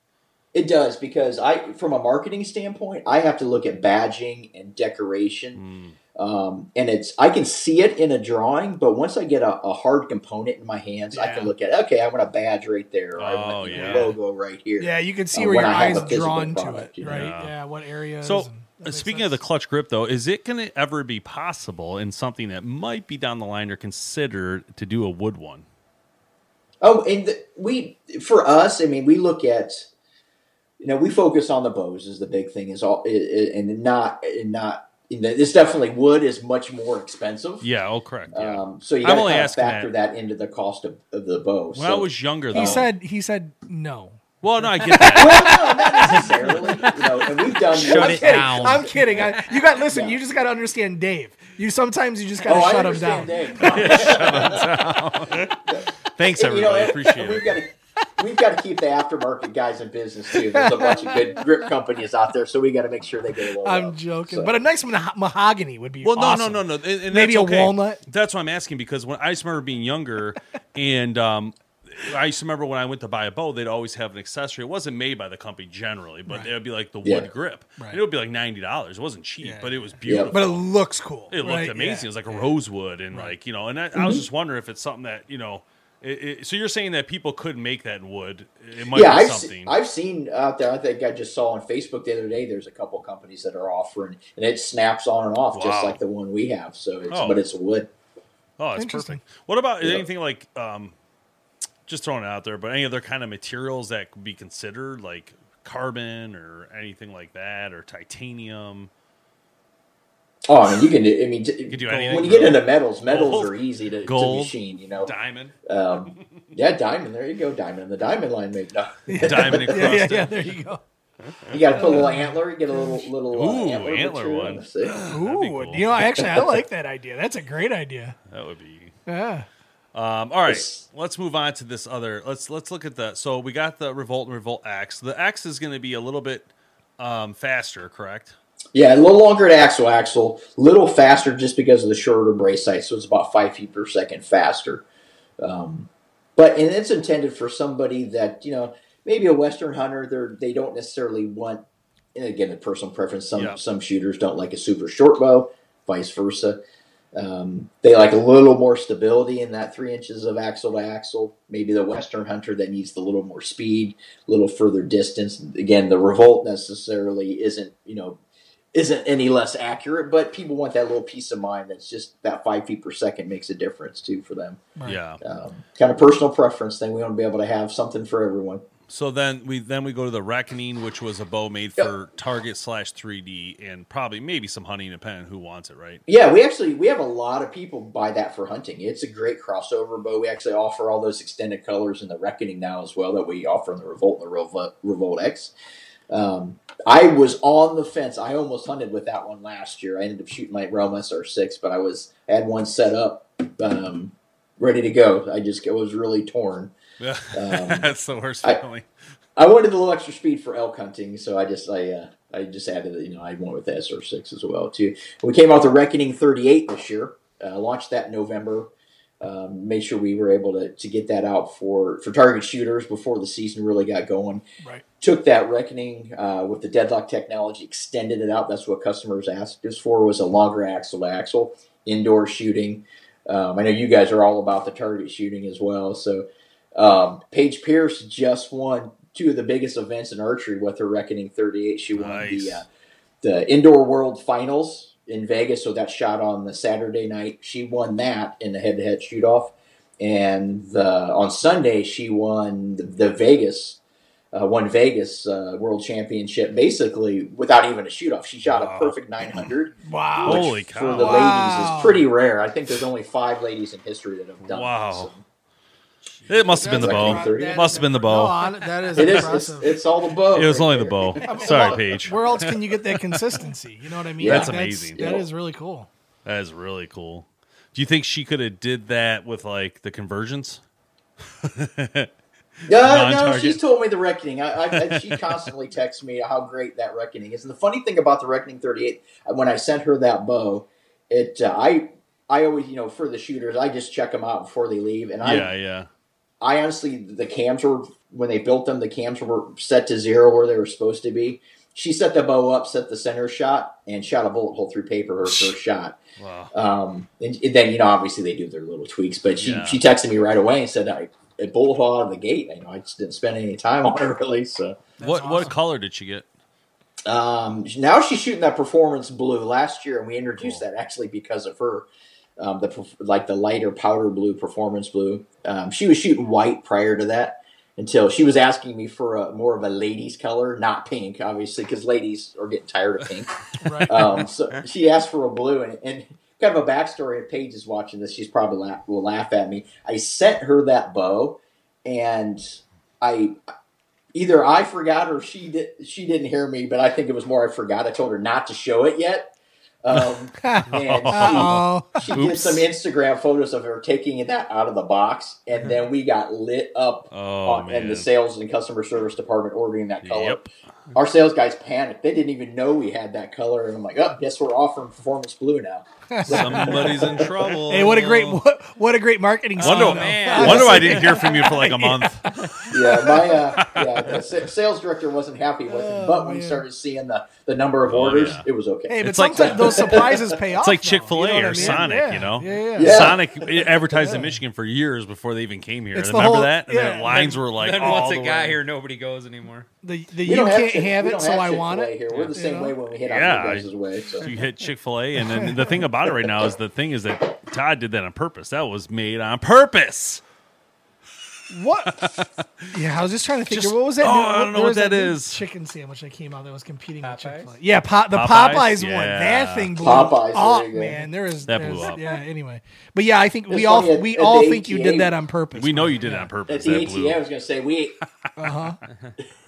[SPEAKER 7] It does because I, from a marketing standpoint, I have to look at badging and decoration,
[SPEAKER 5] Hmm.
[SPEAKER 7] Um, and it's I can see it in a drawing, but once I get a, a hard component in my hands, I can look at okay, I want a badge right there, or I
[SPEAKER 5] Oh,
[SPEAKER 7] want
[SPEAKER 5] yeah.
[SPEAKER 7] the logo right here.
[SPEAKER 3] Yeah, you can see
[SPEAKER 7] uh,
[SPEAKER 3] where your
[SPEAKER 7] I
[SPEAKER 3] eyes
[SPEAKER 7] a physical
[SPEAKER 3] drawn to it, right?
[SPEAKER 5] Yeah.
[SPEAKER 3] Yeah, what areas?
[SPEAKER 5] So,
[SPEAKER 3] and that
[SPEAKER 5] speaking of the clutch grip, though, is it going to ever be possible in something that might be down the line or considered to do a wood one?
[SPEAKER 7] Oh, and the, we for us, I mean, we look at you know, we focus on the bows is the big thing is all, i- i- and not, and not, you know, this definitely wood is much more expensive.
[SPEAKER 5] Yeah, oh, correct. Yeah.
[SPEAKER 7] Um, so you
[SPEAKER 5] I'm
[SPEAKER 7] got to
[SPEAKER 5] only
[SPEAKER 7] kind of
[SPEAKER 5] asking
[SPEAKER 7] factor
[SPEAKER 5] that.
[SPEAKER 7] that. into the cost of, of the bow.
[SPEAKER 5] when I was younger, though.
[SPEAKER 3] He said he said no.
[SPEAKER 5] well, no, I get that.
[SPEAKER 7] well, no, not necessarily. You know, and we've done.
[SPEAKER 6] Shut
[SPEAKER 3] I'm
[SPEAKER 6] it
[SPEAKER 3] kidding.
[SPEAKER 6] down.
[SPEAKER 3] I'm kidding. I, you got listen. You just got to understand Dave. You sometimes you just got to
[SPEAKER 7] Oh, I
[SPEAKER 3] shut him down.
[SPEAKER 7] understand Dave.
[SPEAKER 5] Thanks,
[SPEAKER 7] And, you know,
[SPEAKER 5] everybody. Appreciate
[SPEAKER 7] We've
[SPEAKER 5] it.
[SPEAKER 7] Got to we've got to keep the aftermarket guys in business too. There's a bunch of good grip companies out there, so we got to make sure they get a little.
[SPEAKER 3] I'm
[SPEAKER 7] love.
[SPEAKER 3] joking,
[SPEAKER 7] So-
[SPEAKER 3] but a nice mah- mahogany would be
[SPEAKER 5] Well, no,
[SPEAKER 3] awesome.
[SPEAKER 5] no, no, no. And, and
[SPEAKER 3] Maybe
[SPEAKER 5] that's
[SPEAKER 3] a
[SPEAKER 5] okay.
[SPEAKER 3] walnut?
[SPEAKER 5] That's what I'm asking because when I just remember being younger, and um, I used to remember when I went to buy a bow, they'd always have an accessory. It wasn't made by the company generally, but
[SPEAKER 3] Right.
[SPEAKER 5] it would be like the wood
[SPEAKER 7] Yeah.
[SPEAKER 5] grip.
[SPEAKER 3] Right.
[SPEAKER 5] And it would be like ninety dollars. It wasn't cheap,
[SPEAKER 3] Yeah.
[SPEAKER 5] but it was beautiful.
[SPEAKER 3] But it looks cool.
[SPEAKER 5] It looked
[SPEAKER 3] right?
[SPEAKER 5] amazing.
[SPEAKER 3] Yeah.
[SPEAKER 5] It was like a rosewood, and like you know, and I, I was just wondering if it's something that you know. It, it, so you're saying that people could make that in wood? It might
[SPEAKER 7] yeah,
[SPEAKER 5] be
[SPEAKER 7] I've,
[SPEAKER 5] something.
[SPEAKER 7] se- I've seen out there. I think I just saw on Facebook the other day. There's a couple companies that are offering, and it snaps on and off just like the one we have. So, it's,
[SPEAKER 5] Oh.
[SPEAKER 7] but it's wood.
[SPEAKER 5] oh, that's
[SPEAKER 3] Interesting.
[SPEAKER 5] perfect. What about
[SPEAKER 7] Yeah.
[SPEAKER 5] anything like, um, just throwing it out there, but any other kind of materials that could be considered like carbon or anything like that, or titanium?
[SPEAKER 7] Oh, I mean, you can. do- I mean, t-
[SPEAKER 5] could do anything.
[SPEAKER 7] when you get into metals, metals
[SPEAKER 5] Gold.
[SPEAKER 7] are easy to, to machine. You know,
[SPEAKER 5] Diamond,
[SPEAKER 7] um, yeah, diamond. There you go, diamond. The diamond line made. No.
[SPEAKER 5] diamond
[SPEAKER 3] Yeah,
[SPEAKER 5] encrusted.
[SPEAKER 3] yeah, yeah. There you go.
[SPEAKER 7] You got to put a little antler. You get a little little uh, antler,
[SPEAKER 5] antler one.
[SPEAKER 3] Ooh,
[SPEAKER 5] cool.
[SPEAKER 3] you know, I actually, I like that idea. That's a great idea.
[SPEAKER 5] That would be
[SPEAKER 3] Yeah.
[SPEAKER 5] Um, all right,
[SPEAKER 7] It's-
[SPEAKER 5] let's move on to this other. Let's let's look at the. So we got the Revolt and Revolt X. The X is going to be a little bit um, faster, correct?
[SPEAKER 7] Yeah, a little longer at axle axle, a little faster just because of the shorter brace height. So it's about five feet per second faster. Um, but and it's intended for somebody that you know maybe a western hunter. They're they don't necessarily want. And again, a personal preference. Some
[SPEAKER 5] Yeah.
[SPEAKER 7] some shooters don't like a super short bow, vice versa. Um, they like a little more stability in that three inches of axle to axle. Maybe the Western hunter that needs the little more speed, a little further distance. Again, the revolt necessarily isn't you know isn't any less accurate, but people want that little peace of mind. That's just that five feet per second makes a difference too for them.
[SPEAKER 3] Right.
[SPEAKER 5] Yeah.
[SPEAKER 7] Um, kind of personal preference thing. We want to be able to have something for everyone.
[SPEAKER 5] So then we then we go to the Reckoning, which was a bow made for Target slash 3D, and probably maybe some hunting, depending on who wants it, right?
[SPEAKER 7] Yeah, we actually we have a lot of people buy that for hunting. It's a great crossover bow. We actually offer all those extended colors in the Reckoning now as well that we offer in the Revolt and the Revolt, Revolt X. Um, I was on the fence. I almost hunted with that one last year. I ended up shooting my Realm SR6, but I was I had one set up, um, ready to go. I just I was really torn.
[SPEAKER 5] Yeah,
[SPEAKER 7] Um,
[SPEAKER 5] that's the worst
[SPEAKER 7] I-
[SPEAKER 5] feeling.
[SPEAKER 7] I wanted a little extra speed for elk hunting, so I just I uh, I just added you know I went with the SR6 as well too. We came out the Reckoning 38 this year. Uh, launched that in November. Um, made sure we were able to, to get that out for for target shooters before the season really got going.
[SPEAKER 3] Right.
[SPEAKER 7] Took that Reckoning uh, with the deadlock technology, extended it out. That's what customers asked us for was a longer axle to axle indoor shooting. Um, I know you guys are all about the target shooting as well, so. Um, Paige Pierce just won two of the biggest events in archery with her Reckoning 38. She won
[SPEAKER 5] Nice.
[SPEAKER 7] the uh, the Indoor World Finals in Vegas, so that shot on the Saturday night. She won that in the head-to-head shoot-off, and the, on Sunday she won the, the Vegas. Uh, won Vegas uh, World Championship basically without even a shoot off. She shot
[SPEAKER 5] Wow.
[SPEAKER 7] a perfect 900.
[SPEAKER 3] Wow.
[SPEAKER 7] which
[SPEAKER 5] Holy
[SPEAKER 7] For
[SPEAKER 5] cow.
[SPEAKER 7] the
[SPEAKER 3] Wow.
[SPEAKER 7] ladies is pretty rare. I think there's only five ladies in history that have done
[SPEAKER 5] Wow.
[SPEAKER 7] that. so.
[SPEAKER 5] It must have been the
[SPEAKER 7] That's
[SPEAKER 5] bow.
[SPEAKER 7] like 30.
[SPEAKER 5] It must have been the
[SPEAKER 3] No,
[SPEAKER 5] bow.
[SPEAKER 3] hon- that is
[SPEAKER 7] It is. It's,
[SPEAKER 3] impressive.
[SPEAKER 7] it's all the bow.
[SPEAKER 5] It was
[SPEAKER 7] right
[SPEAKER 5] only the
[SPEAKER 7] there.
[SPEAKER 5] bow. Sorry, Paige.
[SPEAKER 3] Where else can you get that consistency? You know what I mean?
[SPEAKER 7] Yeah.
[SPEAKER 5] That's amazing.
[SPEAKER 3] That is
[SPEAKER 7] Yeah.
[SPEAKER 3] is really cool.
[SPEAKER 5] That is really cool. Do you think she could have did that with like the conversions?
[SPEAKER 7] No, no, she's told me the reckoning. I, I, I- she constantly texts me how great that reckoning is. And the funny thing about the reckoning 38, uh, when I sent her that bow, it uh, I I always you know for the shooters I just check them out before they leave, and I
[SPEAKER 5] yeah, yeah.
[SPEAKER 7] I honestly the cams were when they built them the cams were set to zero where they were supposed to be. She set the bow up, set the center shot, and shot a bullet hole through paper her first shot.
[SPEAKER 5] Wow.
[SPEAKER 7] Um, and, and then you know obviously they do their little tweaks, but she
[SPEAKER 5] Yeah.
[SPEAKER 7] she texted me right away and said I a bullet hole out of the gate. You know I just didn't spend any time on it really. So
[SPEAKER 5] what what
[SPEAKER 3] awesome.
[SPEAKER 5] color did she get?
[SPEAKER 7] um, now she's shooting that performance blue. Last year, and we introduced that actually because of her. Um, the like the lighter powder blue performance blue. Um, she was shooting white prior to that, until she was asking me for a more of a ladies color, not pink, obviously, because ladies are getting tired of pink.
[SPEAKER 3] Right.
[SPEAKER 7] Um, so she asked for a blue, and, and kind of a backstory. If Paige is watching this, she's probably laugh, will laugh at me. I sent her that bow, and I either I forgot or she did. She didn't hear me, but I think it was more I forgot. I told her not to show it yet. Um, and she, she did some Instagram photos of her taking that out of the box, and then we got lit up
[SPEAKER 5] Oh,
[SPEAKER 7] on, in the sales and customer service department ordering that color.
[SPEAKER 5] Yep.
[SPEAKER 7] Our sales guys panicked; they didn't even know we had that color, and I'm like, "Oh, guess we're offering performance blue now."
[SPEAKER 5] Somebody's in trouble.
[SPEAKER 3] Hey, what a great what, what a great marketing scheme.
[SPEAKER 5] Wonder,
[SPEAKER 3] though.
[SPEAKER 6] man.
[SPEAKER 5] wonder why I didn't hear from you for like a month.
[SPEAKER 7] yeah, my uh, yeah, the sales director wasn't happy with it, but when we
[SPEAKER 3] Oh,
[SPEAKER 7] started seeing the, the number of
[SPEAKER 5] Oh,
[SPEAKER 7] orders,
[SPEAKER 5] yeah.
[SPEAKER 7] it was okay.
[SPEAKER 3] Hey, but
[SPEAKER 5] It's like-
[SPEAKER 3] sometimes those surprises pay off.
[SPEAKER 5] It's like. Chick Fil A
[SPEAKER 3] You know
[SPEAKER 5] or
[SPEAKER 3] I mean?
[SPEAKER 5] Sonic,
[SPEAKER 3] Yeah,
[SPEAKER 5] you know.
[SPEAKER 3] Yeah, yeah.
[SPEAKER 7] Yeah.
[SPEAKER 5] Sonic advertised in Michigan for years before they even came here.
[SPEAKER 3] It's
[SPEAKER 5] Remember
[SPEAKER 3] whole-
[SPEAKER 5] that? And
[SPEAKER 3] yeah.
[SPEAKER 5] the lines were like
[SPEAKER 6] then
[SPEAKER 5] all
[SPEAKER 6] once
[SPEAKER 5] the
[SPEAKER 6] it got
[SPEAKER 5] way.
[SPEAKER 6] here, nobody goes anymore.
[SPEAKER 3] The, the you can't
[SPEAKER 7] Chick-
[SPEAKER 3] have it,
[SPEAKER 7] don't
[SPEAKER 3] so I want it.
[SPEAKER 7] Here. We're the
[SPEAKER 3] You
[SPEAKER 7] same
[SPEAKER 3] know?
[SPEAKER 7] way when we hit
[SPEAKER 5] Yeah,
[SPEAKER 7] out you guys' way. So.
[SPEAKER 5] You hit Chick Fil A, and then the thing about it right now is the thing is that Todd did that on purpose. That was made on purpose.
[SPEAKER 3] What? yeah, I was just trying to think.
[SPEAKER 5] Just-
[SPEAKER 3] what was that?
[SPEAKER 5] oh,
[SPEAKER 3] new-
[SPEAKER 5] I don't know what
[SPEAKER 3] was
[SPEAKER 5] that
[SPEAKER 3] new
[SPEAKER 5] is.
[SPEAKER 3] Chicken sandwich that came out that was competing with Chick Fil A. Yeah, po- the
[SPEAKER 5] Popeyes?
[SPEAKER 3] Popeyes, one.
[SPEAKER 5] Yeah.
[SPEAKER 3] That thing blew
[SPEAKER 7] Popeyes,
[SPEAKER 3] up,
[SPEAKER 7] you go.
[SPEAKER 3] man. There is
[SPEAKER 5] That
[SPEAKER 3] there's-
[SPEAKER 5] blew up.
[SPEAKER 3] Yeah. Anyway, but yeah, I think
[SPEAKER 7] It's
[SPEAKER 3] we all
[SPEAKER 7] at-
[SPEAKER 3] we
[SPEAKER 7] at
[SPEAKER 3] all
[SPEAKER 7] the
[SPEAKER 3] think you did that on purpose.
[SPEAKER 5] We know you did it on
[SPEAKER 7] At
[SPEAKER 5] purpose.
[SPEAKER 7] the
[SPEAKER 5] That blew.
[SPEAKER 7] ATA, I was going to say we.
[SPEAKER 3] Uh huh.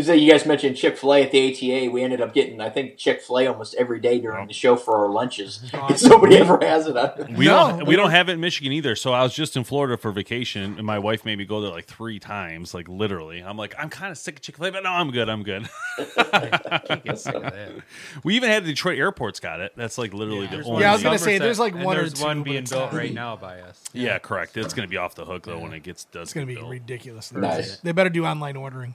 [SPEAKER 7] So you guys mentioned Chick Fil A at the ATA. We ended up getting, I think, Chick Fil A almost every day during the show for our lunches. Because nobody ever has it. On.
[SPEAKER 5] We
[SPEAKER 3] No,
[SPEAKER 5] don't
[SPEAKER 3] we
[SPEAKER 5] we don't have it in Michigan either. So I was just in Florida for vacation, and my wife made me go there like three times, like literally. I'm like, I'm kind of sick of Chick Fil A, but no, I'm good. I'm good.
[SPEAKER 6] Get sick of that.
[SPEAKER 5] we even had the Detroit airport's got it. That's like literally the only.
[SPEAKER 3] Yeah, I was gonna
[SPEAKER 6] Somerset,
[SPEAKER 3] say, there's like
[SPEAKER 6] and
[SPEAKER 3] one or two,
[SPEAKER 6] one being built
[SPEAKER 3] not-
[SPEAKER 6] right now by us.
[SPEAKER 5] yeah, correct. It's gonna be off the hook though when it gets does.
[SPEAKER 3] It's gonna
[SPEAKER 5] get
[SPEAKER 3] be
[SPEAKER 5] built.
[SPEAKER 3] ridiculous.
[SPEAKER 7] Nice.
[SPEAKER 3] They better do online ordering.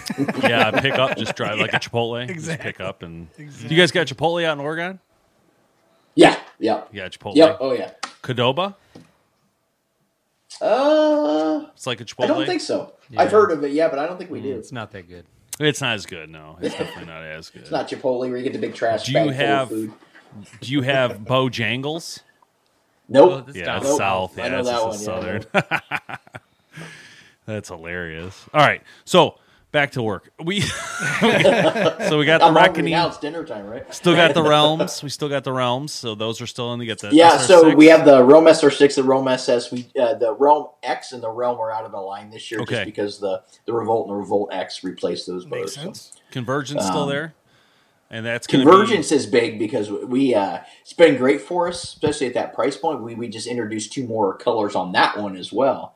[SPEAKER 5] Yeah, pick up, just drive like a Chipotle.
[SPEAKER 3] Exactly.
[SPEAKER 5] Just pick up and. Do you guys got Chipotle out in Oregon?
[SPEAKER 7] Yeah, yeah.
[SPEAKER 5] Yeah, Chipotle.
[SPEAKER 7] Yep, oh yeah.
[SPEAKER 5] Qdoba.
[SPEAKER 7] Uh,
[SPEAKER 5] It's like a Chipotle.
[SPEAKER 7] I don't think so. I've heard of it, yeah, but I don't think we do.
[SPEAKER 6] It's not that good.
[SPEAKER 5] It's not as good. No, it's definitely not as good.
[SPEAKER 7] It's not Chipotle where you get the big trash
[SPEAKER 5] Do
[SPEAKER 7] bag
[SPEAKER 5] you
[SPEAKER 7] full
[SPEAKER 5] have-
[SPEAKER 7] of food.
[SPEAKER 5] Do you have Bojangles?
[SPEAKER 7] Nope.
[SPEAKER 6] Oh,
[SPEAKER 5] Yeah, it's
[SPEAKER 7] Nope.
[SPEAKER 5] south.
[SPEAKER 7] I
[SPEAKER 5] Yeah,
[SPEAKER 7] know
[SPEAKER 5] it's
[SPEAKER 7] that
[SPEAKER 5] just a
[SPEAKER 7] one, yeah,
[SPEAKER 5] southern. That's hilarious. All right, so back to work. We so we got the
[SPEAKER 7] I'm hungry
[SPEAKER 5] reckoning.
[SPEAKER 7] now. It's dinner time, right?
[SPEAKER 5] Still got the realms. We still got the realms. So those are still in. You get the
[SPEAKER 7] Yeah, so
[SPEAKER 5] SR6.
[SPEAKER 7] we have the Realm SR6, the Realm SS. We uh, the Realm X and the Realm were out of the line this year
[SPEAKER 5] Okay.
[SPEAKER 7] just because the the Revolt and the Revolt X replaced those
[SPEAKER 3] Makes
[SPEAKER 7] bows. So.
[SPEAKER 3] sense.
[SPEAKER 5] convergence still
[SPEAKER 7] um,
[SPEAKER 5] there, and that's gonna
[SPEAKER 7] Convergence is big because we uh, it's been great for us, especially at that price point. We we just introduced two more colors on that one as well.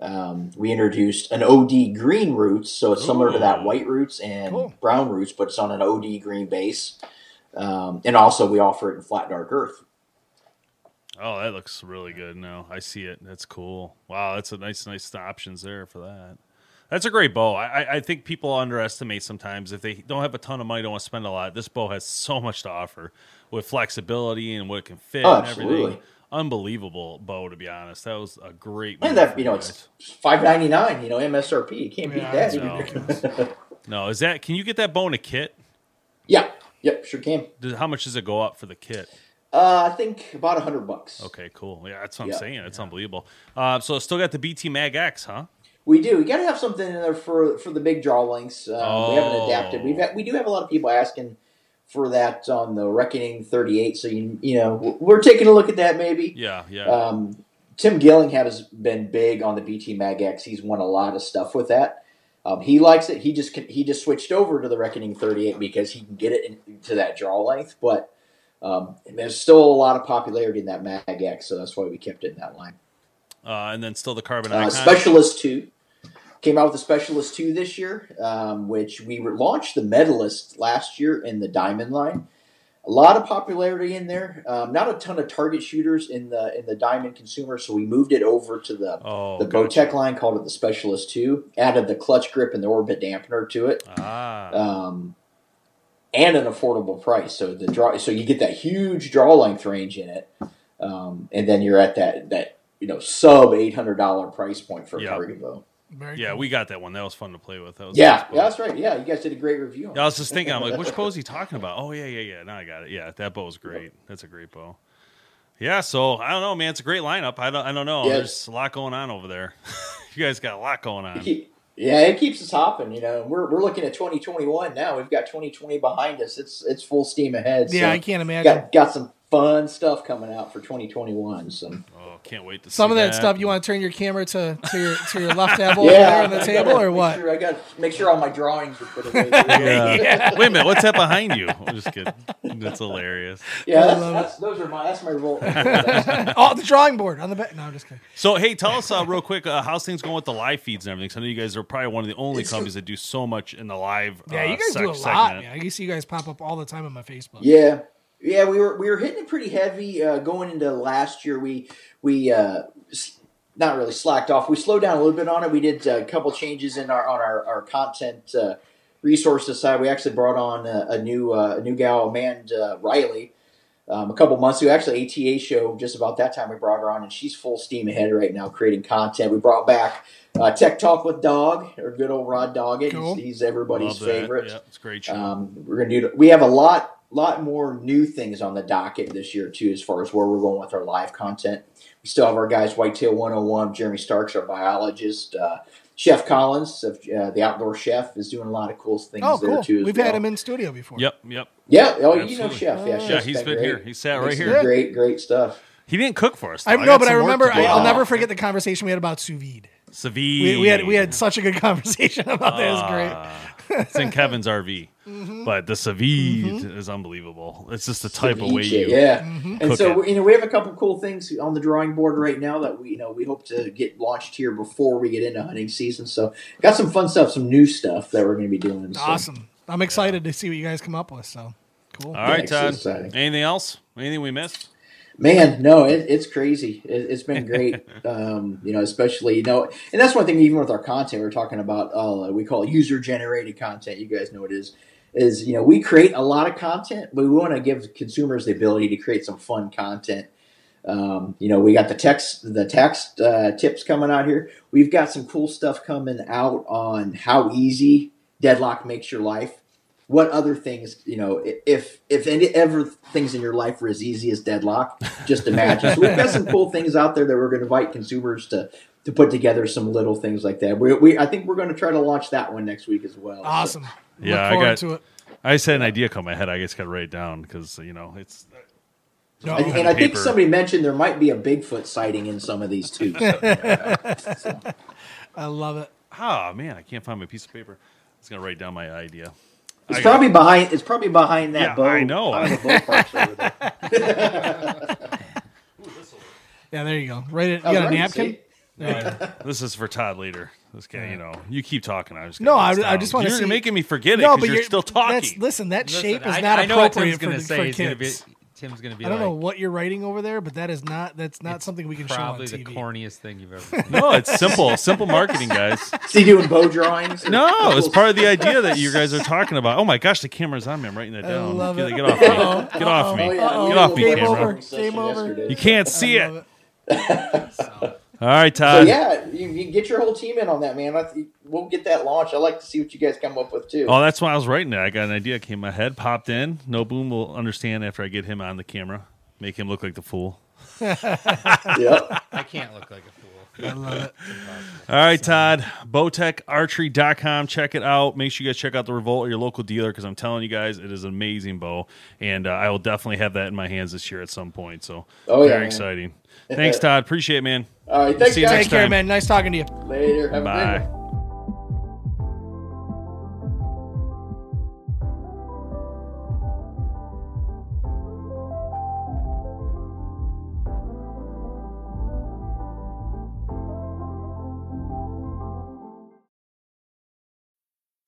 [SPEAKER 7] Um, we introduced an OD green roots, so it's similar to that white roots and
[SPEAKER 3] Cool.
[SPEAKER 7] brown roots, but it's on an OD green base. Um, and also, we offer it in flat dark earth.
[SPEAKER 5] Oh, that looks really good. No, I see it. That's cool. Wow, that's a nice, nice options there for that. That's a great bow. I, I- I think people underestimate sometimes if they don't have a ton of money, don't want to spend a lot. This bow has so much to offer with flexibility and what it can fit
[SPEAKER 7] Oh,
[SPEAKER 5] and everything.
[SPEAKER 7] absolutely.
[SPEAKER 5] Unbelievable bow, to be honest. That was a great.
[SPEAKER 7] And that you know
[SPEAKER 5] guys.
[SPEAKER 7] it's five ninety nine. You know MSRP. You can't beat that.
[SPEAKER 5] No. no, is that? Can you get that bow in a kit?
[SPEAKER 7] yeah. Yep. Sure can.
[SPEAKER 5] Does, how much does it go up for the kit?
[SPEAKER 7] Uh, I think about a hundred bucks.
[SPEAKER 5] Okay, cool. Yeah, that's what I'm saying. It's unbelievable. Uh, so still got the BT Mag X, huh?
[SPEAKER 7] We do. We got to have something in there for for the big draw lengths. Um, We haven't
[SPEAKER 5] Oh.
[SPEAKER 7] adapted. We've had, we do have a lot of people asking for that on the Reckoning 38. So you you know we're taking a look at that maybe.
[SPEAKER 5] Yeah, yeah.
[SPEAKER 7] Um, Tim Gillingham has been big on the BT Mag X. He's won a lot of stuff with that. Um, he likes it. He just he just switched over to the Reckoning 38 because he can get it in, to that draw length. But um, there's still a lot of popularity in that Mag X, so that's why we kept it in that line.
[SPEAKER 5] Uh, and then still the carbon
[SPEAKER 7] Uh. Specialist 2 came out with the Specialist 2 this year, um, which we launched the Medalist last year in the Diamond line. A lot of popularity in there. Um, not a ton of target shooters in the in the Diamond consumer, so we moved it over to the
[SPEAKER 5] Oh,
[SPEAKER 7] the
[SPEAKER 5] gotcha.
[SPEAKER 7] Bowtech line, called it the Specialist 2. Added the clutch grip and the orbit dampener to it.
[SPEAKER 5] Ah,
[SPEAKER 7] Um, and an affordable price. So the draw, so you get that huge draw length range in it, um, and then you're at that that you know sub eight hundred dollar price point for a
[SPEAKER 5] Yeah.
[SPEAKER 7] target bow.
[SPEAKER 3] Very
[SPEAKER 5] yeah,
[SPEAKER 3] cool.
[SPEAKER 5] we got that one. That was fun to play with. That was
[SPEAKER 7] Yeah,
[SPEAKER 5] nice
[SPEAKER 7] yeah, that's right. Yeah, you guys did a great review. On
[SPEAKER 5] Yeah, I was just thinking, I'm like, which bow is he talking about? Oh yeah, yeah, yeah. Now I got it. Yeah, that bow is great. That's a great bow. Yeah, so I don't know, man. It's a great lineup. I don't, I don't know.
[SPEAKER 7] Yeah.
[SPEAKER 5] There's a lot going on over there. you guys got a lot going on.
[SPEAKER 7] Yeah, it keeps us hopping. You know, we're we're looking at 2021 now. We've got 2020 behind us. It's it's full steam ahead.
[SPEAKER 3] Yeah,
[SPEAKER 7] so
[SPEAKER 3] I can't imagine.
[SPEAKER 7] Got got some fun stuff coming out for 2021. So
[SPEAKER 5] Oh, can't wait to
[SPEAKER 3] Some
[SPEAKER 5] see
[SPEAKER 3] of that, stuff you want to turn your camera to, to your to your left elbow
[SPEAKER 7] yeah,
[SPEAKER 3] there on the
[SPEAKER 7] I
[SPEAKER 3] table or what?
[SPEAKER 7] Sure, I got to make sure all my drawings are put away.
[SPEAKER 5] Yeah. Wait a minute, what's that behind you? I'm just kidding. That's hilarious.
[SPEAKER 7] Yeah, that's, that's, those are my that's my role. that's-
[SPEAKER 3] oh, the drawing board on the back. No, I'm just kidding.
[SPEAKER 5] So, hey, tell us uh, real quick uh, how's things going with the live feeds and everything. 'Cause I know you guys are probably one of the only
[SPEAKER 7] It's-
[SPEAKER 5] companies that do so much in the live.
[SPEAKER 3] Yeah,
[SPEAKER 5] uh,
[SPEAKER 3] you guys
[SPEAKER 5] sec-
[SPEAKER 3] do a lot,
[SPEAKER 5] segment.
[SPEAKER 3] man. I see you guys pop up all the time on my Facebook.
[SPEAKER 7] Yeah, yeah, we were we were hitting it pretty heavy uh, going into last year. We we uh, not really slacked off. We slowed down a little bit on it. We did uh, a couple changes in our on our our content uh, resources side. We actually brought on a, a new uh, a new gal, Amanda Riley. Um, a couple months ago, actually, ATA show just about that time we brought her on, and she's full steam ahead right now creating content. We brought back uh, Tech Talk with Dog, or good old Rod Doggett.
[SPEAKER 3] Cool.
[SPEAKER 7] He's, he's everybody's favorite.
[SPEAKER 5] Yeah, it's a great show.
[SPEAKER 7] Um, we're gonna do. We have a lot, lot more new things on the docket this year too, as far as where we're going with our live content. We still have our guys, Whitetail One Hundred One, Jeremy Starks, our biologist, uh, Chef Collins, of, uh, the outdoor chef, is doing a lot of cool things
[SPEAKER 3] Oh,
[SPEAKER 7] there
[SPEAKER 3] cool.
[SPEAKER 7] too. As
[SPEAKER 3] We've
[SPEAKER 7] well.
[SPEAKER 3] had him in studio before.
[SPEAKER 5] yep, yep.
[SPEAKER 7] Yeah, oh, you know Chef. Yeah,
[SPEAKER 5] Yeah,
[SPEAKER 7] Chef's
[SPEAKER 5] he's been
[SPEAKER 7] great.
[SPEAKER 5] here. He sat right here.
[SPEAKER 7] Great, great stuff.
[SPEAKER 5] He didn't cook for us. Though.
[SPEAKER 3] I
[SPEAKER 5] got
[SPEAKER 3] know, but I remember. I, I'll never forget the conversation we had about sous vide.
[SPEAKER 5] Sous
[SPEAKER 3] We, we had we had such a good conversation about that. It was great.
[SPEAKER 5] It's in Kevin's RV,
[SPEAKER 3] Mm-hmm.
[SPEAKER 5] but the sous vide is unbelievable. It's just the type of way you.
[SPEAKER 7] yeah.
[SPEAKER 3] Mm-hmm.
[SPEAKER 7] And
[SPEAKER 5] cook
[SPEAKER 7] so
[SPEAKER 5] it.
[SPEAKER 7] you know we have a couple cool things on the drawing board right now that we you know we hope to get launched here before we get into hunting season. So got some fun stuff, some new stuff that we're going to be doing. So.
[SPEAKER 3] Awesome. I'm excited to see what you guys come up with. So cool.
[SPEAKER 5] All right,
[SPEAKER 7] it's
[SPEAKER 5] Todd. Anything else? Anything we missed?
[SPEAKER 7] Man, no, it, it's crazy. It, it's been great. um, you know, especially you know, and that's one thing. Even with our content, we're talking about. Uh, we call it user generated content. You guys know what it is. Is you know we create a lot of content, but we want to give consumers the ability to create some fun content. Um, you know, we got the text, the text uh, tips coming out here. We've got some cool stuff coming out on how easy deadlock makes your life. What other things, you know, if if any ever things in your life were as easy as deadlock, just imagine. so we've got some cool things out there that we're going to invite consumers to to put together some little things like that. We, we I think we're going to try to launch that one next week as well. So-
[SPEAKER 3] Awesome.
[SPEAKER 5] Yeah,
[SPEAKER 3] Look
[SPEAKER 5] I got-
[SPEAKER 3] to it.
[SPEAKER 5] I just had an idea come in my head. I just got to write it down because you know it's.
[SPEAKER 3] Uh, no,
[SPEAKER 7] and, and I think somebody mentioned there might be a Bigfoot sighting in some of these too. So.
[SPEAKER 3] I love it.
[SPEAKER 5] Oh man, I can't find my piece of paper. I was gonna write down my idea.
[SPEAKER 7] It's
[SPEAKER 5] I-
[SPEAKER 7] probably behind. It's probably behind that
[SPEAKER 5] Yeah,
[SPEAKER 7] bow.
[SPEAKER 5] I know.
[SPEAKER 7] the bow parks over there.
[SPEAKER 3] Yeah, there you go. Right, it. You
[SPEAKER 7] I was
[SPEAKER 3] got a napkin?
[SPEAKER 7] see?
[SPEAKER 5] This is for Todd later. This guy, you know, you keep talking. I just
[SPEAKER 3] No, I- I just wanna
[SPEAKER 5] You're
[SPEAKER 3] see-
[SPEAKER 5] making me forget it
[SPEAKER 3] No,
[SPEAKER 5] because
[SPEAKER 3] but
[SPEAKER 5] you're,
[SPEAKER 3] you're
[SPEAKER 5] still
[SPEAKER 3] That's,
[SPEAKER 5] talking.
[SPEAKER 3] listen, that
[SPEAKER 6] Listen,
[SPEAKER 3] shape is
[SPEAKER 6] I,
[SPEAKER 3] not
[SPEAKER 6] I know what
[SPEAKER 3] appropriate for,
[SPEAKER 6] gonna
[SPEAKER 3] the-
[SPEAKER 6] say.
[SPEAKER 3] for
[SPEAKER 6] He's gonna be,
[SPEAKER 3] kids.
[SPEAKER 6] Tim's gonna be
[SPEAKER 3] I don't
[SPEAKER 6] like,
[SPEAKER 3] know what you're writing over there, but that is not that's not something we can show on
[SPEAKER 6] probably the
[SPEAKER 3] TV.
[SPEAKER 6] corniest thing you've ever seen.
[SPEAKER 5] no, it's simple, simple marketing, guys.
[SPEAKER 7] Is he doing bow drawings?
[SPEAKER 5] No, it's part of the idea that you guys are talking about. Oh my gosh, the camera's on me. I'm writing that down.
[SPEAKER 3] love
[SPEAKER 5] get,
[SPEAKER 3] it.
[SPEAKER 5] get off me.
[SPEAKER 3] Uh-oh,
[SPEAKER 5] Get off me.
[SPEAKER 7] Oh, yeah,
[SPEAKER 3] Uh-oh.
[SPEAKER 5] Get off me,
[SPEAKER 3] Game
[SPEAKER 5] camera.
[SPEAKER 3] over. Game over.
[SPEAKER 5] You can't see
[SPEAKER 3] I
[SPEAKER 5] it.
[SPEAKER 3] love
[SPEAKER 5] All right, Todd.
[SPEAKER 7] So
[SPEAKER 5] Todd.
[SPEAKER 7] yeah, you, you get your whole team in on that, man. I th- we'll get that launch. I like to see what you guys come up with too.
[SPEAKER 5] Oh, that's why I was writing it. I got an idea. Came in my head, popped in. No boom will understand after I get him on the camera. Make him look like the fool.
[SPEAKER 7] yep.
[SPEAKER 6] I can't look like a fool.
[SPEAKER 3] I love it.
[SPEAKER 5] All right, Todd. Bowtecharchery.com. Check it out. Make sure you guys check out the Revolt or your local dealer because I'm telling you guys, it is an amazing bow. And uh, I will definitely have that in my hands this year at some point. So,
[SPEAKER 7] Oh, yeah,
[SPEAKER 5] very
[SPEAKER 7] man.
[SPEAKER 5] exciting. Thanks, Todd. Appreciate it, man.
[SPEAKER 7] All right, thanks
[SPEAKER 5] See you
[SPEAKER 7] guys.
[SPEAKER 5] next
[SPEAKER 3] Take care, man. Nice talking to you.
[SPEAKER 7] Later. Have a
[SPEAKER 5] Bye.